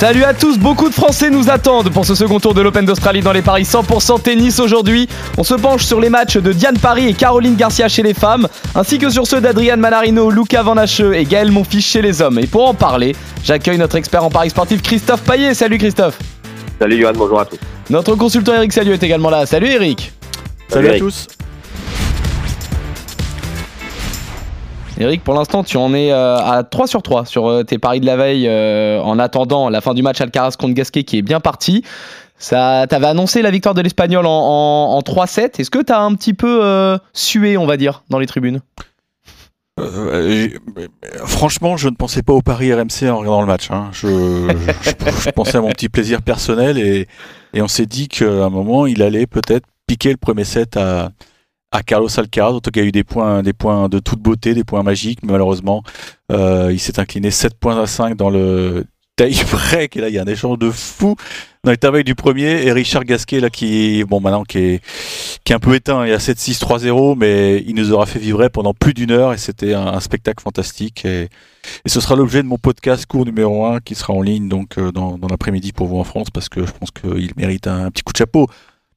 Salut à tous, beaucoup de Français nous attendent pour ce second tour de l'Open d'Australie dans les paris 100% tennis aujourd'hui. On se penche sur les matchs de Diane Paris et Caroline Garcia chez les femmes, ainsi que sur ceux d'Adrian Manarino, Luca Van Hacheux et Gaël Monfils chez les hommes. Et pour en parler, j'accueille notre expert en paris sportif Christophe Paillet. Salut Christophe. Salut Johan, bonjour à tous. Notre consultant Eric Salio est également là. Salut Eric. Salut, à Eric. tous. Eric, pour l'instant, tu en es euh, à 3 sur 3 sur euh, tes paris de la veille euh, en attendant la fin du match Alcaraz contre Gasquet qui est bien parti. Ça, t'avais annoncé la victoire de l'Espagnol en, en- en 3-7. Est-ce que t'as un petit peu sué, on va dire, dans les tribunes? Franchement, je ne pensais pas au Paris RMC en regardant le match. hein. Je, pensais à mon petit plaisir personnel et on s'est dit qu'à un moment, il allait peut-être piquer le premier set à, à Carlos Alcaraz, dont il y a eu des points, des points de toute beauté, des points magiques, mais malheureusement, euh, il s'est incliné 7 points à 5 dans le tie break. Et là, il y a un échange de fou dans tables du premier. Et Richard Gasquet, là, qui, bon, maintenant, qui est, qui est un peu éteint. Il y a 7-6, 3-0, mais il nous aura fait vibrer pendant plus d'une heure et c'était un, spectacle fantastique. Et, ce sera l'objet de mon podcast cours numéro 1 qui sera en ligne donc euh, dans, l'après-midi pour vous en France parce que je pense qu'il mérite un petit coup de chapeau.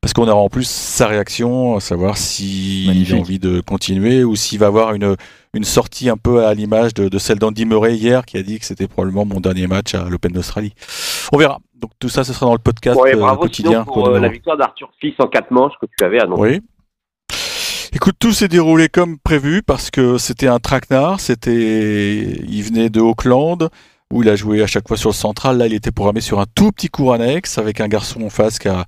Parce qu'on aura en plus sa réaction, à savoir s'il Magnifique. a envie de continuer ou s'il va avoir une, une sortie un peu à l'image de, de celle d'Andy Murray hier qui a dit que c'était probablement mon dernier match à l'Open d'Australie. On verra. Donc tout ça, ce sera dans le podcast Ouais, euh, bravo quotidien. sinon pour euh, la 1. victoire d'Arthur Fils en 4 manches que tu avais annoncé. Oui. Écoute, tout s'est déroulé comme prévu parce que c'était un traquenard. C'était, il venait de Auckland où il a joué à chaque fois sur le central. Là, il était programmé sur un tout petit cours annexe avec un garçon en face qui a,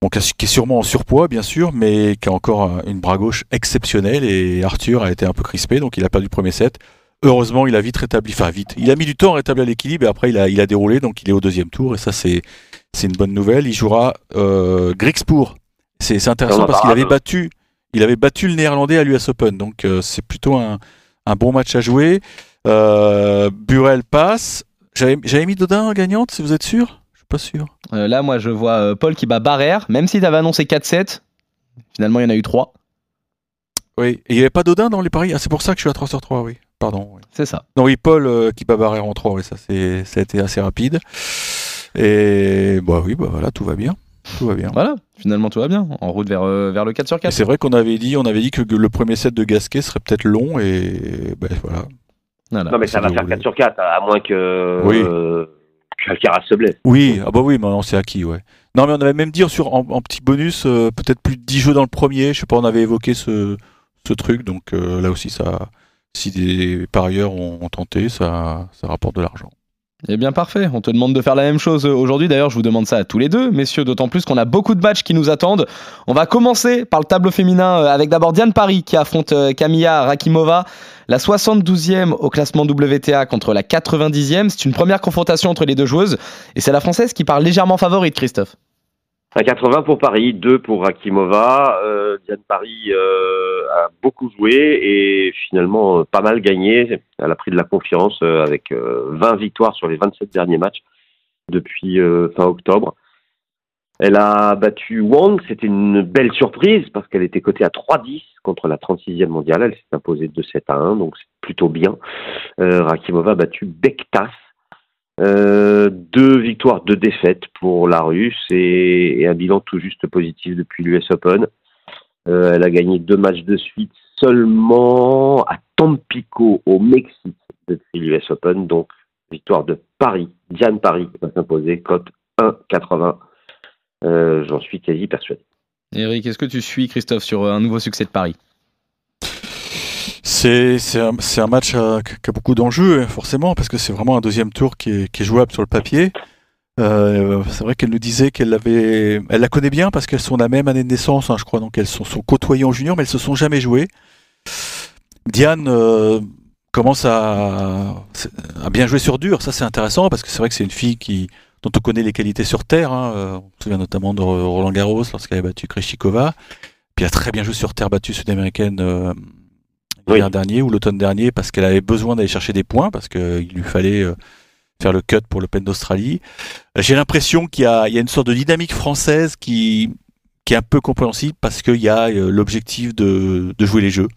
bon, qui est sûrement en surpoids, bien sûr, mais qui a encore un- une bras gauche exceptionnelle. Et Arthur a été un peu crispé, donc il a perdu le premier set. Heureusement, il a vite rétabli, enfin vite. Il a mis du temps à rétablir l'équilibre et après il a, il a déroulé, donc il est au deuxième tour et ça c'est, une bonne nouvelle. Il jouera euh. C'est, intéressant parce qu'il avait battu, il avait battu le Néerlandais à l'US Open, donc euh, c'est plutôt un, un bon match à jouer. Euh, Burel passe. J'avais, mis Dodin gagnante, si vous êtes sûr? Pas sûr. Euh, Là, moi, je vois euh, Paul qui bat Barrère, même si t'avais annoncé 4-7. Finalement, il y en a eu 3. Oui, et il n'y avait pas Dodin dans les paris? Ah, c'est pour ça que je suis à 3 sur 3, oui. Pardon. oui. C'est ça. Non, oui, Paul euh, qui bat Barrère en 3, oui, ça, c'est, ça a été assez rapide. Et bah oui, bah voilà, tout va bien. Tout va bien. Voilà, finalement, tout va bien. En route vers, euh, vers le 4 sur Et 4. c'est vrai qu'on avait dit, on avait dit que le premier set de Gasquet serait peut-être long et ben voilà. Voilà. Non mais ça va c'est faire déroulé. 4 sur 4, à moins que Oui. euh, Oui, ah bah oui, maintenant c'est acquis, ouais. Non, mais on avait même dit sur, en, en petit bonus, euh, peut-être plus de 10 jeux dans le premier. Je sais pas, on avait évoqué ce, ce truc, donc euh, là aussi, ça, si des parieurs ont, ont tenté, ça, ça rapporte de l'argent. Eh bien parfait, on te demande de faire la même chose aujourd'hui. D'ailleurs, je vous demande ça à tous les deux, messieurs, d'autant plus qu'on a beaucoup de matchs qui nous attendent. On va commencer par le tableau féminin euh, avec d'abord Diane Paris qui affronte euh, Camilla Rakimova, la 72e au classement WTA contre la 90e. C'est une première confrontation entre les deux joueuses et c'est la française qui part légèrement favorite, Christophe. Un 80 pour Paris, 2 pour Rakimova. Euh, Diane Paris euh, a beaucoup joué et finalement euh, pas mal gagné. Elle a pris de la confiance euh, avec euh, 20 victoires sur les 27 derniers matchs depuis euh, fin octobre. Elle a battu Wang, c'était une belle surprise parce qu'elle était cotée à 3-10 contre la 36e mondiale. Elle s'est imposée de 7 à 1, donc c'est plutôt bien. Euh, Rakimova a battu Bektas. Euh, deux victoires, deux défaites pour la Russe et, un bilan tout juste positif depuis l'US Open. Euh, elle a gagné deux matchs de suite seulement à Tampico au Mexique depuis l'US Open. Donc victoire de Paris, Diane Paris va s'imposer, cote 1,80. Euh, J'en suis quasi persuadé. Eric, est-ce que tu suis Christophe sur un nouveau succès de Paris? C'est un, un match euh, qui a beaucoup d'enjeux, hein, forcément, parce que c'est vraiment un deuxième tour qui est, qui est jouable sur le papier. Euh, c'est vrai qu'elle nous disait qu'elle l'avait, elle la connaît bien parce qu'elles sont la même année de naissance, hein, je crois, donc elles sont, sont côtoyées en junior, mais elles se sont jamais jouées. Diane euh, commence à, à bien jouer sur dur, ça c'est intéressant parce que c'est vrai que c'est une fille qui, dont on connaît les qualités sur terre. hein, euh, on se souvient notamment de Roland Garros lorsqu'elle a battu Krejcikova. Puis elle a très bien joué sur terre battue sud-américaine euh, l'hiver dernier ou l'automne dernier parce qu'elle avait besoin d'aller chercher des points parce qu'il lui fallait euh, faire le cut pour l'Open d'Australie. J'ai l'impression qu'il y, a une sorte de dynamique française qui, qui est un peu compréhensible parce qu'il y a l'objectif de, de jouer les jeux.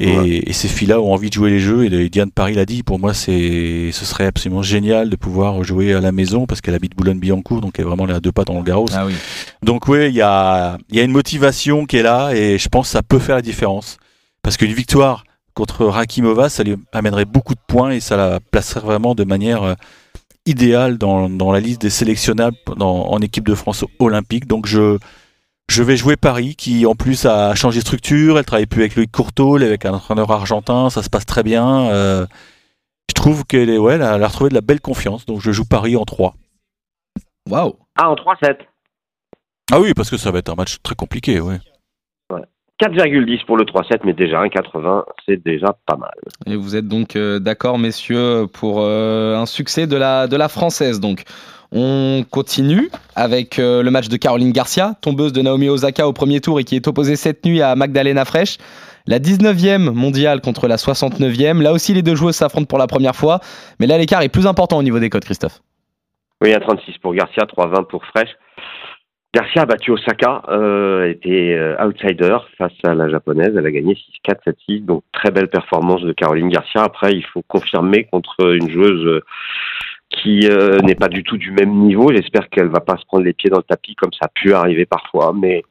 Et, ces filles-là ont envie de jouer les jeux. Et Diane Paris l'a dit. Pour moi, ce serait absolument génial de pouvoir jouer à la maison parce qu'elle habite Boulogne-Billancourt, donc elle est vraiment à deux pas dans le Garros. Ah oui. Donc oui, il y a, y a une motivation qui est là et je pense que ça peut faire la différence. Parce qu'une victoire contre Rakimova, ça lui amènerait beaucoup de points et ça la placerait vraiment de manière euh, idéale dans, dans la liste des sélectionnables en équipe de France olympique. Donc je, je vais jouer Paris, qui en plus a changé de structure. Elle travaille plus avec Louis Courtauld, avec un entraîneur argentin. Ça se passe très bien. Euh, je trouve qu'elle ouais, elle a, retrouvé de la belle confiance. Donc je joue Paris en 3. Waouh. Ah, en 3-7. Ah oui, parce que ça va être un match très compliqué, ouais. 4,10 pour le 3-7, mais déjà 1,80, c'est déjà pas mal. Et vous êtes donc euh, d'accord, messieurs, pour euh, un succès de la, de la française. Donc, on continue avec euh, le match de Caroline Garcia, tombeuse de Naomi Osaka au premier tour et qui est opposée cette nuit à Magdalena Fresh. La 19e mondiale contre la 69e. Là aussi, les deux joueuses s'affrontent pour la première fois. Mais là, l'écart est plus important au niveau des codes, Christophe. Oui, 1,36 pour Garcia, 3,20 pour Fresh. Garcia a battu Osaka, euh, était euh, outsider face à la japonaise. Elle a gagné 6-4, 7-6. Donc, très belle performance de Caroline Garcia. Après, il faut confirmer contre une joueuse qui euh, n'est pas du tout du même niveau. J'espère qu'elle va pas se prendre les pieds dans le tapis comme ça a pu arriver parfois. Mais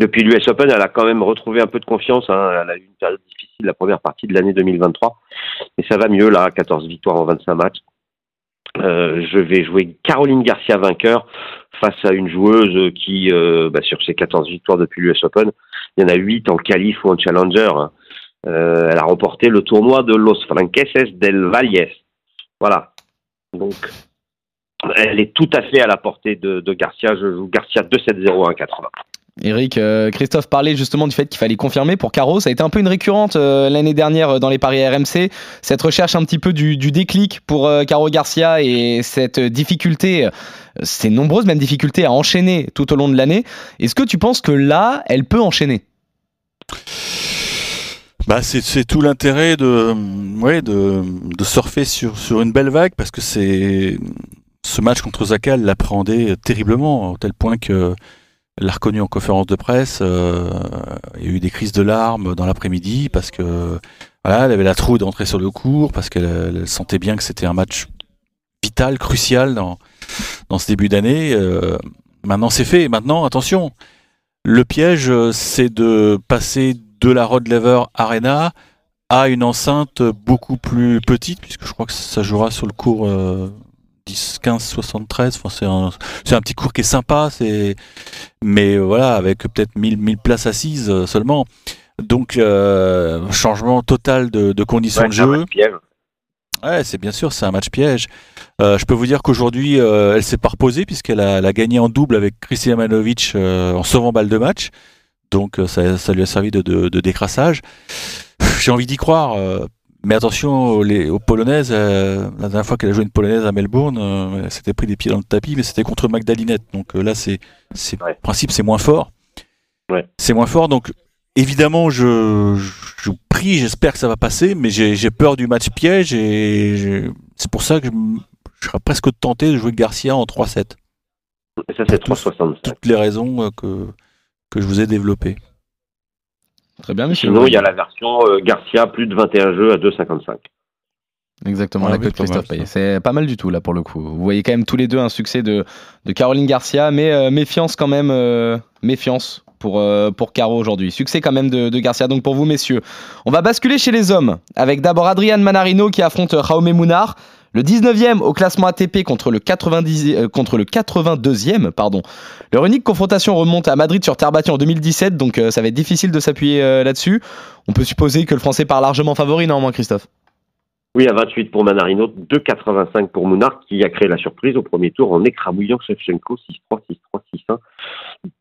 depuis l'US Open, elle a quand même retrouvé un peu de confiance. Hein. Elle a eu une période difficile la première partie de l'année 2023. Mais ça va mieux là, 14 victoires en 25 matchs. Euh, je vais jouer Caroline Garcia vainqueur face à une joueuse qui, euh, bah, sur ses 14 victoires depuis l'US Open, il y en a 8 en qualif ou en challenger. Hein. Euh, elle a remporté le tournoi de Los Franqueses del Valles. Voilà, donc, elle est tout à fait à la portée de, Garcia. Je joue Garcia 2-7-0 80 Eric, euh, Christophe parlait justement du fait qu'il fallait confirmer pour Caro. Ça a été un peu une récurrente euh, l'année dernière euh, dans les paris RMC. Cette recherche un petit peu du, déclic pour Caro Garcia et cette difficulté, ces nombreuses même difficultés à enchaîner tout au long de l'année. Est-ce que tu penses que là, elle peut enchaîner? Bah, c'est tout l'intérêt de, ouais, de, surfer sur, une belle vague parce que c'est ce match contre Zaka, l'appréhendait terriblement, au tel point que l'a reconnu en conférence de presse. Euh, il y a eu des crises de larmes dans l'après-midi parce que voilà, elle avait la trouille d'entrer sur le cours parce qu'elle sentait bien que c'était un match vital, crucial dans, dans ce début d'année. Euh, maintenant, c'est fait. Maintenant, attention. Le piège, c'est de passer de la Rod Lever Arena à une enceinte beaucoup plus petite, puisque je crois que ça jouera sur le cours 10, 15, 73. Enfin, c'est un, petit cours qui est sympa, c'est, mais voilà, avec peut-être 1000, 1000 places assises euh, seulement. Donc, euh, changement total de, conditions de jeu. Ouais, c'est bien sûr, c'est un match piège. Euh, je peux vous dire qu'aujourd'hui, elle s'est pas reposée puisqu'elle a, gagné en double avec Kristina Manovic en sauvant balle de match. Donc euh, ça, lui a servi de, décrassage. J'ai envie d'y croire. Euh, mais attention aux, Polonaises. Euh, la dernière fois qu'elle a joué une Polonaise à Melbourne, elle s'était pris des pieds dans le tapis, mais c'était contre Magdalinette. Donc là, c'est, c'est principe, c'est moins fort. C'est moins fort. Donc évidemment, je, prie, j'espère que ça va passer, mais j'ai, peur du match piège et c'est pour ça que je, serais presque tenté de jouer Garcia en 3-7. Et ça, c'est 3-65. Toutes les raisons que, que je vous ai développé. Très bien, monsieur. Sinon, il y a la version euh, Garcia, plus de 21 jeux à 2,55. Exactement, la Christophe Payet. C'est pas mal du tout, là, pour le coup. Vous voyez quand même tous les deux un succès de, de Caroline Garcia, mais euh, méfiance quand même, euh, méfiance pour, pour Caro aujourd'hui. Succès quand même de, de, Garcia, donc pour vous, messieurs. On va basculer chez les hommes, avec d'abord Adrian Manarino qui affronte Jaume Mounar. Le 19e au classement ATP contre le, 90, euh, 82e. Pardon. Leur unique confrontation remonte à Madrid sur terre battue en 2017, donc euh, ça va être difficile de s'appuyer euh, là-dessus. On peut supposer que le Français part largement favori, non, Christophe? Oui, à 28 pour Manarino, 2,85 pour Mounard, qui a créé la surprise au premier tour en écrabouillant Shevchenko 6-3, 6-3, 6-1.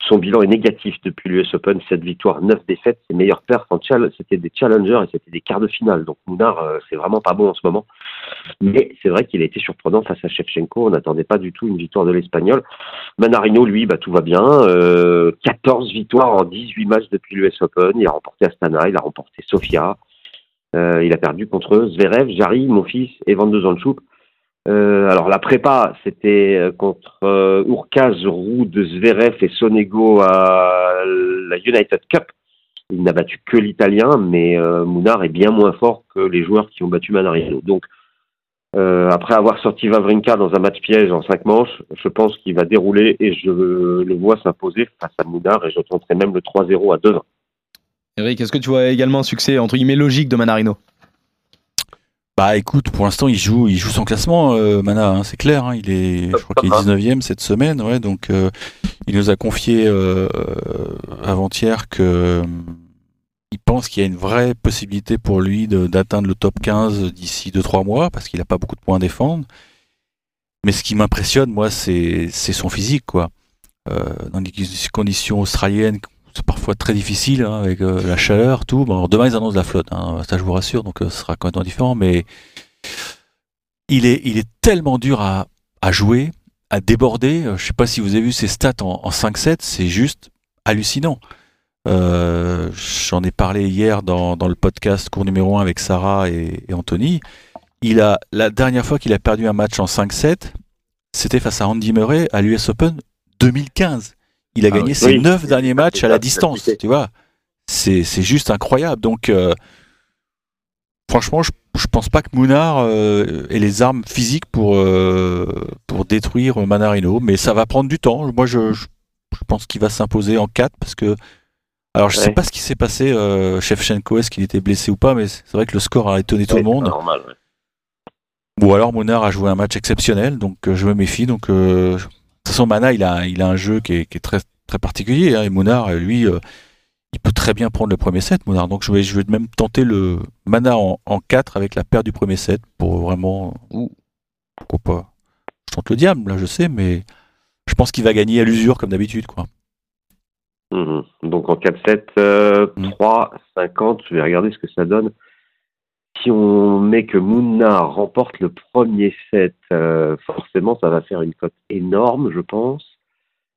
Son bilan est négatif depuis l'US Open, 7 victoires, 9 défaites. Ses meilleurs perfs en c'était des challengers et c'était des quarts de finale. Donc Mounard, euh, c'est vraiment pas bon en ce moment. Mais c'est vrai qu'il a été surprenant face à Shevchenko. On n'attendait pas du tout une victoire de l'Espagnol. Manarino, lui, bah, tout va bien. 14 euh, victoires en 18 matchs depuis l'US Open. Il a remporté Astana, il a remporté Sofia. Euh, il a perdu contre Zverev, Jarry, mon fils et Van de. Euh, alors la prépa, c'était euh, contre euh, Urkaz, Ruud, Zverev et Sonego à la United Cup. Il n'a battu que l'Italien, mais euh, Mounard est bien moins fort que les joueurs qui ont battu Manarino. Donc, après avoir sorti Vavrinka dans un match piège en cinq manches, je pense qu'il va dérouler et je le vois s'imposer face à Mounard et je tenterai même le 3-0 à 2-1. Eric, est-ce que tu vois également un succès entre guillemets logique de Manarino? Bah écoute, pour l'instant il joue, il joue son classement, euh, Mana, hein, c'est clair. hein, il est, je crois qu'il est 19e cette semaine, ouais. Donc euh, il nous a confié euh, avant-hier que euh, il pense qu'il y a une vraie possibilité pour lui d'atteindre le top 15 d'ici 2-3 mois parce qu'il n'a pas beaucoup de points à défendre. Mais ce qui m'impressionne, moi, c'est c'est son physique, quoi. Euh, dans les conditions australiennes, c'est parfois très difficile hein, avec euh, la chaleur, tout. Demain ils annoncent la flotte, hein, ça je vous rassure, donc euh, ce sera complètement différent. Mais il est, tellement dur à, jouer, à déborder. Euh, Je sais pas si vous avez vu ses stats en, en 5-7, c'est juste hallucinant. J'en ai parlé hier dans, dans le podcast cours numéro 1 avec Sarah et, et Anthony. Il a, la dernière fois qu'il a perdu un match en 5-7, c'était face à Andy Murray à l'US Open 2015. Il a Ah gagné oui. ses Oui. neuf derniers matchs à la ça, distance, c'est- tu vois. C'est juste incroyable. Donc, euh, franchement, je, je pense pas que Mounard euh, ait les armes physiques pour, euh, pour détruire Manarino, mais ça va prendre du temps. Moi, je, je, je pense qu'il va s'imposer en 4 parce que. Alors, je sais Ouais. pas ce qui s'est passé, Shevchenko, est-ce qu'il était blessé ou pas, mais c'est vrai que le score a étonné tout Ouais, le monde. Normal, ouais. Ou alors Mounard a joué un match exceptionnel, donc je me méfie. Donc, toute façon, Mana, il a, il a un jeu qui est, qui est très, très particulier. hein, et Mounard, euh, lui, euh, il peut très bien prendre le premier set, Mounard. Donc, je vais, je vais même tenter le Mana en, en 4 avec la perte du premier set pour vraiment. Ouh. Pourquoi pas Je tente le diable, là, je sais, mais je pense qu'il va gagner à l'usure comme d'habitude, quoi. Mhm. Donc en 4-7, euh, Mhm. 3, 50, je vais regarder ce que ça donne. Si on met que Mouna remporte le premier set, euh, forcément ça va faire une cote énorme, je pense.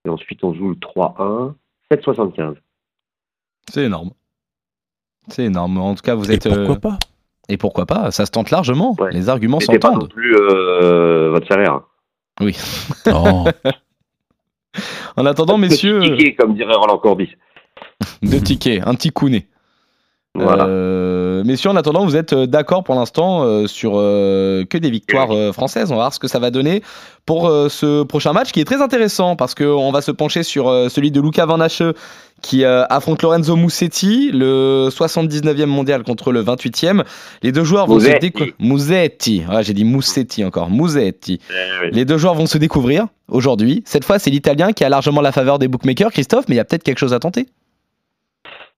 Et ensuite on joue le 3-1, 7,75. C'est énorme. C'est énorme. En tout cas, vous Et êtes. pourquoi euh, pas? Et pourquoi pas? Ça se tente largement. Ouais. Les arguments C'était pas non s'entendent. plus euh, votre salaire. Oui. Non. En attendant, messieurs, ticket, comme dirait Roland Corbis. deux tickets, un petit counet. Voilà. Euh, messieurs, en attendant, vous êtes euh, d'accord pour l'instant euh, sur euh, que des victoires euh, françaises. On va voir ce que ça va donner pour euh, ce prochain match qui est très intéressant parce qu'on va se pencher sur celui de Luca Van Hache qui affronte Lorenzo Musetti, le 79e mondial contre le 28e. Les deux joueurs vont Musetti. se découvrir. Musetti. Ouais, j'ai dit Musetti encore. Musetti. Eh oui. Les deux joueurs vont se découvrir aujourd'hui. Cette fois, c'est l'Italien qui a largement la faveur des bookmakers, Christophe, mais il y a peut-être quelque chose à tenter.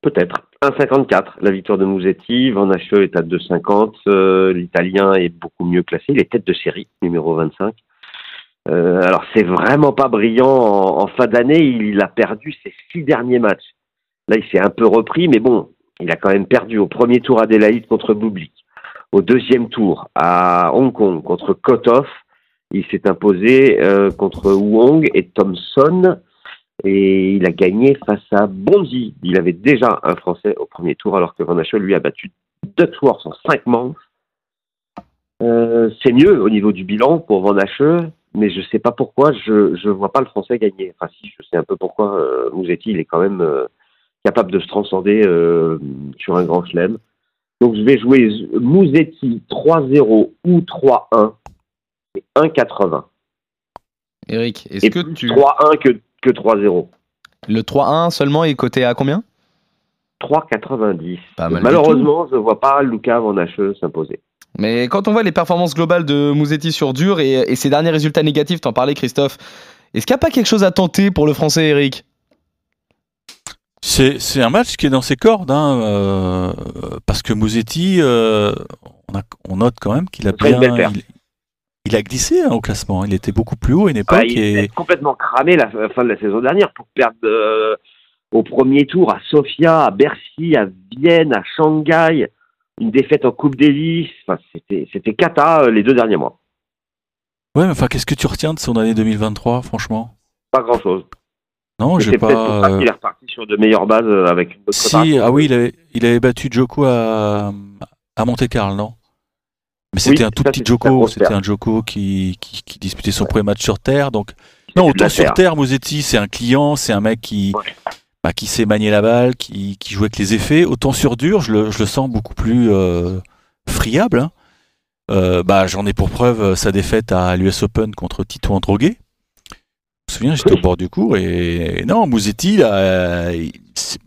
Peut-être. 1,54 la victoire de Musetti. Van Hache est à 2,50. Euh, L'Italien est beaucoup mieux classé. Il est tête de série, numéro 25. Euh, alors, c'est vraiment pas brillant en, fin d'année. Il a perdu ses six derniers matchs. Là, il s'est un peu repris, mais bon, il a quand même perdu au premier tour Adélaïde contre Bublik. Au deuxième tour, à Hong Kong, contre Kotov. Il s'est imposé euh, contre Wong et Thompson et il a gagné face à Bonzi. Il avait déjà un Français au premier tour, alors que Van Hache, lui, a battu Duckworth en cinq manches. Euh, c'est mieux au niveau du bilan pour Van Hache, mais je sais pas pourquoi, je je vois pas le Français gagner. Enfin, si, je sais un peu pourquoi. Euh, Mouzetti, il est quand même euh, capable de se transcender euh, sur un grand chelem. Donc, je vais jouer Mouzetti 3-0 ou 3-1. C'est 1,80. Eric, est-ce Et que tu. 3-1 que, que 3-0. Le 3-1 seulement est coté à combien? 3,90. Pas mal du Malheureusement, je ne vois pas Luca Van s'imposer. Mais quand on voit les performances globales de Mouzetti sur dur et, et ses derniers résultats négatifs, t'en parlais Christophe, est-ce qu'il n'y a pas quelque chose à tenter pour le français Eric? C'est un match qui est dans ses cordes, hein, euh, parce que Mouzetti, euh, on, a- on note quand même qu'il a bien, il, il a glissé hein, au classement. Il était beaucoup plus haut à une Ah, époque il et est complètement cramé la fin de la saison dernière pour perdre euh, au premier tour à Sofia, à Bercy, à Vienne, à Shanghai, une défaite en Coupe Davis. Enfin, c'était cata euh, les deux derniers mois. ouais, mais enfin, qu'est-ce que tu retiens de son année 2023, franchement? Pas grand chose. Non, j'ai pour pas. ça qu'il est reparti sur de meilleures bases euh, avec une bonne Si, ah oui, il avait, il avait battu Joko à, à Monte Carlo, non? Mais c'était Oui, un tout ça, petit Joko, c'était un Joko qui, qui, qui disputait son premier match sur terre. Donc, non, autant sur terre. terre, Mosetti, c'est un client, c'est un mec qui, Ouais. bah, qui sait manier la balle, qui, qui joue avec les effets. Autant sur dur, je le, je le sens beaucoup plus euh, friable. hein. Euh, bah, J'en ai pour preuve euh, sa défaite à l'US Open contre Tito Androguet. Je me souviens, j'étais Oui. au bord du cours et non, Mouzetti, là, euh, il- c'est-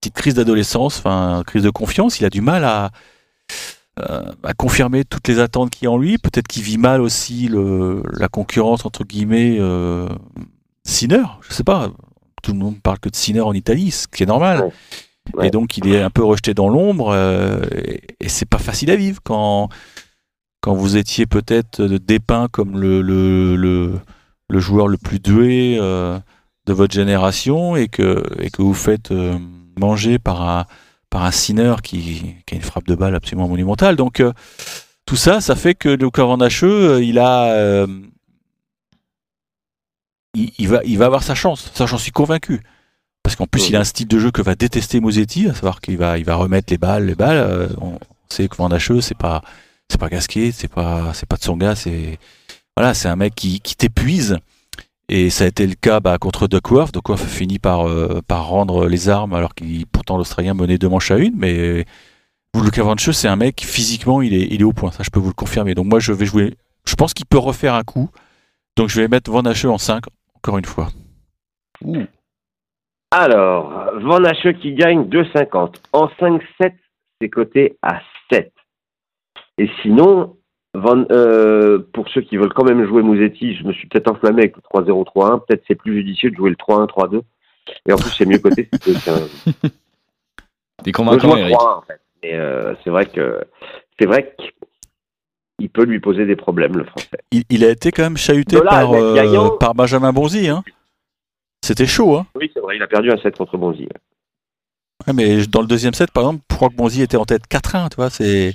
petite crise d'adolescence, enfin crise de confiance, il a du mal à, euh, à confirmer toutes les attentes qu'il y a en lui. Peut-être qu'il vit mal aussi le, la concurrence entre guillemets euh, Sinner, je sais pas. Tout le monde parle que de Sinner en Italie, ce qui est normal. Ouais. Ouais. Et donc il est un peu rejeté dans l'ombre euh, et, et c'est pas facile à vivre quand quand vous étiez peut-être dépeint comme le, le, le, le joueur le plus doué euh, de votre génération et que, et que vous faites euh, manger par un, par un Sinner qui, qui a une frappe de balle absolument monumentale. Donc euh, tout ça, ça fait que Luca Van Hacheux, euh, il a... euh, il, va, il va avoir sa chance, ça j'en suis convaincu. Parce qu'en plus, il a un style de jeu que va détester Mosetti, à savoir qu'il va, il va remettre les balles, les balles. on sait que Van c'est pas, c'est pas Gasquet, c'est pas, c'est pas Tsonga, c'est, voilà, c'est un mec qui, qui t'épuise. Et ça a été le cas bah, contre Duckworth. Duckworth a fini par, euh, par rendre les armes alors qu'il pourtant l'Australien menait deux manches à une. Mais Luca Van Hacheux, c'est un mec physiquement, il est, il est au point. Ça, je peux vous le confirmer. Donc moi, je vais jouer. Je pense qu'il peut refaire un coup. Donc je vais mettre Van Hacheux en 5 encore une fois. Alors, Van Hacheux qui gagne 2,50. En 5-7, c'est coté à 7. Et sinon, Van, euh, pour ceux qui veulent quand même jouer Mouzetti, je me suis peut-être enflammé avec le 3-0-3-1. Peut-être c'est plus judicieux de jouer le 3-1-3-2. Et en plus, c'est mieux coté. Un T'es je convaincant, Eric. 3-1 en fait. Mais euh, c'est vrai que c'est vrai qu'il peut lui poser des problèmes, le français. Il, il a été quand même chahuté Dola, par, euh, par Benjamin Bonzi. Hein. C'était chaud. Hein. Oui, c'est vrai, il a perdu un 7 contre Bonzi. Ouais, mais dans le deuxième set, par exemple, je crois que Bonzi était en tête 4-1. Tu vois, c'est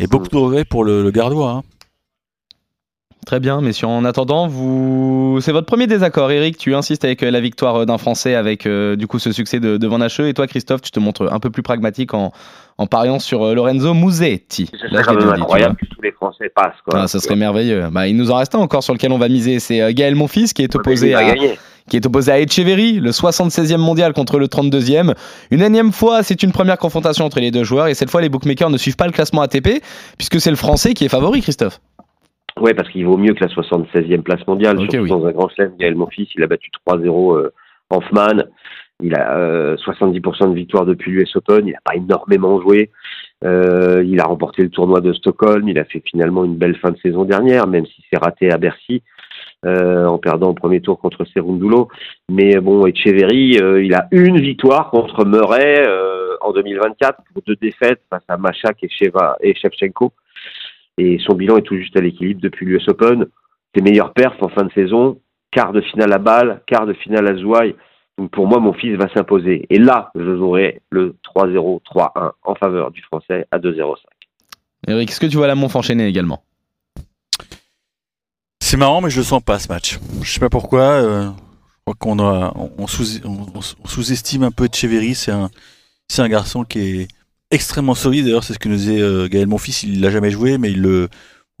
et beaucoup de regrets pour le, le gardois. Hein. Très bien, messieurs. En attendant, vous, c'est votre premier désaccord, Eric. Tu insistes avec euh, la victoire d'un Français, avec euh, du coup ce succès de, de Van Hacheux. Et toi, Christophe, tu te montres un peu plus pragmatique en, en pariant sur euh, Lorenzo Musetti. Ce Là, serait je dit, incroyable que tous les Français passent. Quoi. Ah, ça serait merveilleux. Bah, il nous en reste un encore sur lequel on va miser. C'est euh, Gaël Monfils qui est Il opposé à, gagner. Qui est opposé à Echeverry, le 76e mondial contre le 32e. Une énième fois, c'est une première confrontation entre les deux joueurs et cette fois, les bookmakers ne suivent pas le classement ATP puisque c'est le Français qui est favori, Christophe. Oui, parce qu'il vaut mieux que la 76e place mondiale. Surtout oui. dans un grand chelem, Gaël Monfils, il a battu 3-0 euh, Hoffman. Il a euh, 70% de victoire depuis l'US Open. Il n'a pas énormément joué. Euh, il a remporté le tournoi de Stockholm. Il a fait finalement une belle fin de saison dernière, même si c'est raté à Bercy. Euh, en perdant au premier tour contre Serundulo. Mais bon, Echeverry, euh, il a une victoire contre Murray euh, en 2024 pour deux défaites face à Machak et, et Shevchenko. Et son bilan est tout juste à l'équilibre depuis l'US Open. Ses meilleurs perfs en fin de saison, quart de finale à Bâle, quart de finale à Zouaï. Donc pour moi, mon fils va s'imposer. Et là, je jouerai le 3-0, 3-1 en faveur du Français à 2-0-5. Eric, est-ce que tu vois la Monf enchaîner également? C'est marrant, mais je le sens pas ce match. Je sais pas pourquoi. euh, je crois qu'on a, on, on sous, on- on sous-estime un peu Echeverry. C'est un, c'est un garçon qui est extrêmement solide. D'ailleurs, c'est ce que nous disait euh, Gaël, mon fils. Il l'a jamais joué, mais il le,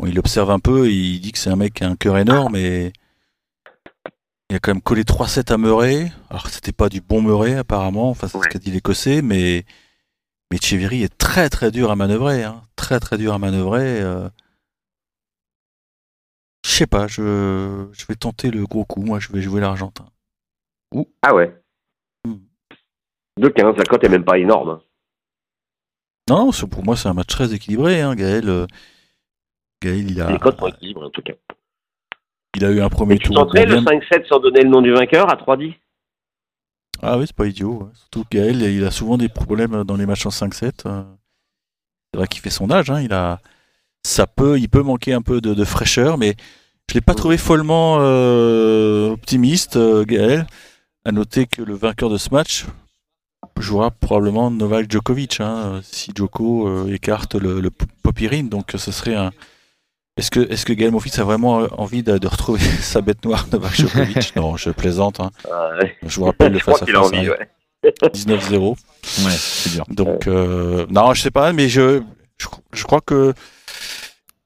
bon, il observe un peu. Et il dit que c'est un mec qui a un cœur énorme et il a quand même collé 3-7 à Murray. Alors, c'était pas du bon Murray apparemment. Enfin, c'est ce qu'a dit l'Écossais, mais mais Echeverry est très très dur à manœuvrer. hein. Très très dur à manœuvrer. euh. Je sais pas, je, je vais tenter le gros coup. Moi, je vais jouer l'Argentin. Ah ouais. Hmm. 2-15, la cote est même pas énorme. hein. Non, pour moi, c'est un match très équilibré. Hein. Gaël, euh, Gaël il, a, Les cotes sont équilibrées en tout cas. il a eu un premier Mais tu tour. tenterais le bien- 5-7 sans donner le nom du vainqueur à 3-10 Ah oui, c'est pas idiot. ouais. Surtout que Gaël, il a souvent des problèmes dans les matchs en 5-7. euh. C'est vrai qu'il fait son âge. Hein. Il, a... Ça peut, il peut manquer un peu de, de fraîcheur, mais je l'ai pas trouvé follement euh, optimiste, euh, Gaël. À noter que le vainqueur de ce match jouera probablement Novak Djokovic, hein, si Djoko euh, écarte le, le Popirine. Donc ce serait un. Est-ce que, est-ce que Gaël Monfils a vraiment envie de, de retrouver sa bête noire Novak Djokovic? Non, je plaisante. hein. Ah. Je vous rappelle le face à face. envie, ouais. 19-0. Ouais, c'est dur. Donc, euh, non, je sais pas, mais je, je, je crois que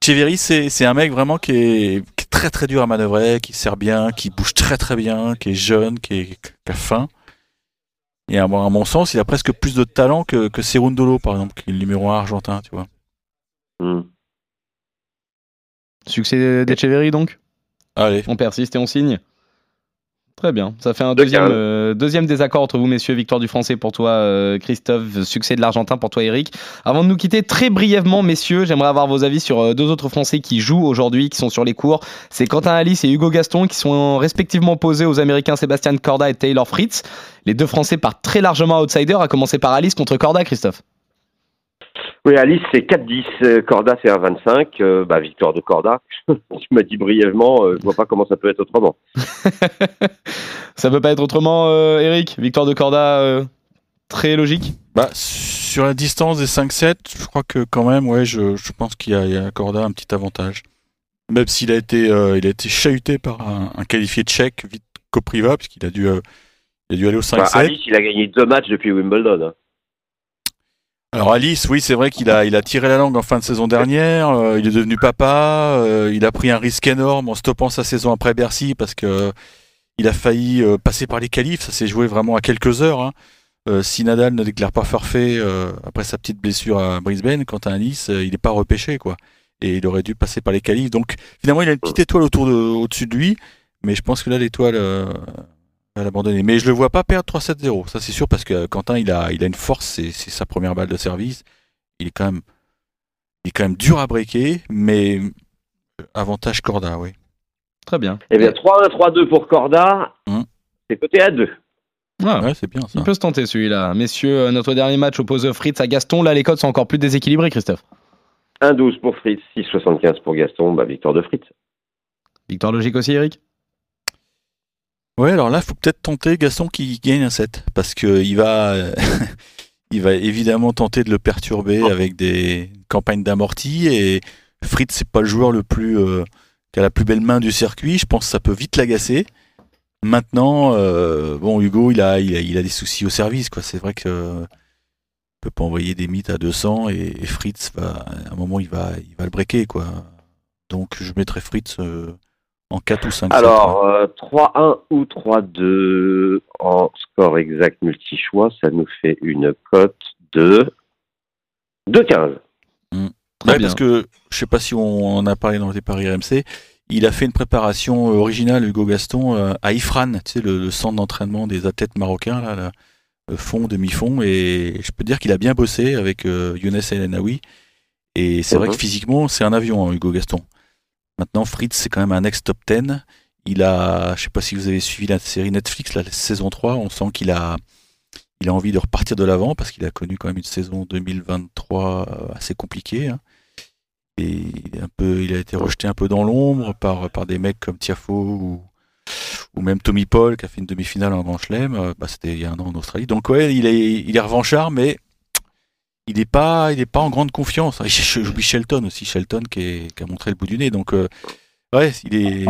Cheveri, c'est c'est un mec vraiment qui est, qui est très très dur à manœuvrer, qui sert bien, qui bouge très très bien, qui est jeune, qui, est, qui a faim. Et à mon, à mon sens, il a presque plus de talent que, que Serundolo, par exemple, qui est le numéro 1 argentin, tu vois. Hmm. Succès d'Echeverry donc? Allez, On persiste et on signe? Très bien. Ça fait un De deuxième, euh, deuxième désaccord entre vous, messieurs. Victoire du français pour toi, euh, Christophe. Succès de l'argentin pour toi, Eric. Avant de nous quitter, très brièvement, messieurs, j'aimerais avoir vos avis sur euh, deux autres français qui jouent aujourd'hui, qui sont sur les cours. C'est Quentin Alice et Hugo Gaston qui sont respectivement posés aux Américains Sébastien Corda et Taylor Fritz. Les deux Français partent très largement outsider, à commencer par Alice contre Corda, Christophe. Oui, Alice, c'est 4-10. euh, Corda, c'est 1-25. Euh, bah, victoire de Corda. tu m'as dit brièvement, euh, je vois pas comment ça peut être autrement. Ça peut pas être autrement, euh, Eric? Victoire de Corda, euh, très logique? bah, sur la distance des 5-7, je crois que quand même, ouais, je, je pense qu'il y a, il y a Corda un petit avantage. Même s'il a été, euh, il a été chahuté par un, un qualifié tchèque, vite Kopriva, puisqu'il a dû, euh, il a dû aller au 5-7. Enfin, Alice, il a gagné deux matchs depuis Wimbledon. hein. Alors Alice, oui, c'est vrai qu'il a, tiré la langue en fin de saison dernière. euh, il est devenu papa. euh, il a pris un risque énorme en stoppant sa saison après Bercy parce que il a failli euh, passer par les qualifs. Ça s'est joué vraiment à quelques heures. hein. Si Nadal ne déclare pas forfait après sa petite blessure à Brisbane, quant à Alice, il n'est pas repêché quoi. Et il aurait dû passer par les qualifs. Donc finalement, il a une petite étoile autour de, au-dessus de lui, mais je pense que là l'étoile euh, l'abandonner. Mais je le vois pas perdre 3-7-0. Ça c'est sûr parce que Quentin, il a, il a une force. C'est, sa première balle de service il est quand même, il est quand même dur à breaker, mais euh, avantage Corda, oui. Très bien. Eh bien, 3-1, 3-2 pour Corda. Hum. C'est côté à 2. Ah, Ouais, c'est bien ça. Il peut se tenter celui-là. Messieurs, euh, notre dernier match oppose Fritz à Gaston. Là, les codes sont encore plus déséquilibrés, Christophe. 1-12 pour Fritz, 6-75 pour Gaston. Bah, victoire de Fritz. Victoire logique aussi, Eric? Ouais, alors là, il faut peut-être tenter Gaston qui gagne un set, parce que il va, il va évidemment tenter de le perturber avec des campagnes d'amorti et Fritz, c'est pas le joueur le plus euh, qui a la plus belle main du circuit. Je pense que ça peut vite l'agacer. Maintenant, euh, bon, Hugo, il a, il a, il a des soucis au service, quoi. C'est vrai que euh, il peut pas envoyer des mythes à 200 et, et Fritz va, à un moment, il va, il va le breaker, quoi. Donc, je mettrai Fritz euh, en 4 ou 5 Alors, euh, 3-1 ou 3-2 en score exact multi-choix, ça nous fait une cote de 2-15. Très Ouais, bien. parce que je sais pas si on en a parlé dans les paris RMC. Il a fait une préparation euh, originale, Hugo Gaston, euh, à Ifran, tu sais, le, le centre d'entraînement des athlètes marocains, là, là, euh, fond, demi-fond. Et je peux dire qu'il a bien bossé avec euh, Younes El. Et c'est vrai Mhm. que physiquement, c'est un avion, hein, Hugo Gaston. Maintenant, Fritz, c'est quand même un ex-top 10. Il a, je sais pas si vous avez suivi la série Netflix, la saison 3, on sent qu'il a, il a envie de repartir de l'avant parce qu'il a connu quand même une saison 2023 euh, assez compliquée. hein. Et un peu, il a été rejeté un peu dans l'ombre par, par des mecs comme Tiafo ou, ou même Tommy Paul qui a fait une demi-finale en Grand Chelem. Euh, Bah, C'était il y a un an en Australie. Donc ouais, il est, il est revanchard, mais il n'est pas, il est pas en grande confiance. Et J'oublie Shelton aussi, Shelton qui, est- qui a montré le bout du nez. Donc euh, ouais, il est,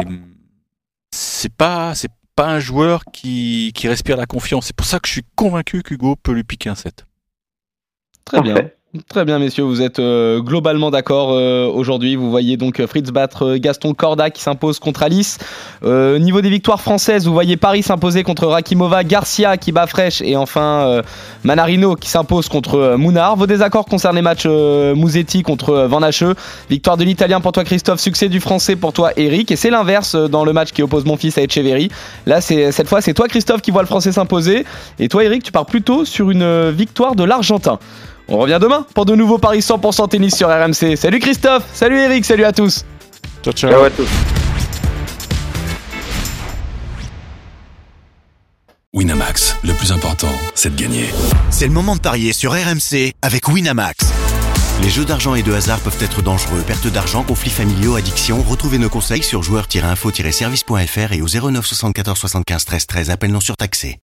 c'est pas, c'est pas un joueur qui, qui respire la confiance. C'est pour ça que je suis convaincu qu'Hugo peut lui piquer un set. Très bien. Très bien, messieurs, vous êtes euh, globalement d'accord euh, aujourd'hui. Vous voyez donc euh, Fritz battre Gaston Corda qui s'impose contre Alice. Euh, niveau des victoires françaises, vous voyez Paris s'imposer contre Rakimova, Garcia qui bat Fresh et enfin Manarino qui s'impose contre Mounard. Vos désaccords concernent les matchs Musetti contre Van Hache. Victoire de l'Italien pour toi Christophe, succès du Français pour toi Eric. Et c'est l'inverse dans le match qui oppose mon fils à Echeverry. Là, c'est cette fois, c'est toi Christophe qui voit le Français s'imposer. Et toi Eric, tu pars plutôt sur une victoire de l'Argentin. On revient demain pour de nouveaux paris 100% tennis sur RMC. Salut Christophe, salut Eric, salut à tous. Ciao, ciao. Ciao à tous. Winamax, le plus important, c'est de gagner. C'est le moment de parier sur RMC avec Winamax. Les jeux d'argent et de hasard peuvent être dangereux. Perte d'argent, conflits familiaux, addiction. Retrouvez nos conseils sur joueurs-info-service.fr et au 09 74 75 13 13. Appel non surtaxé.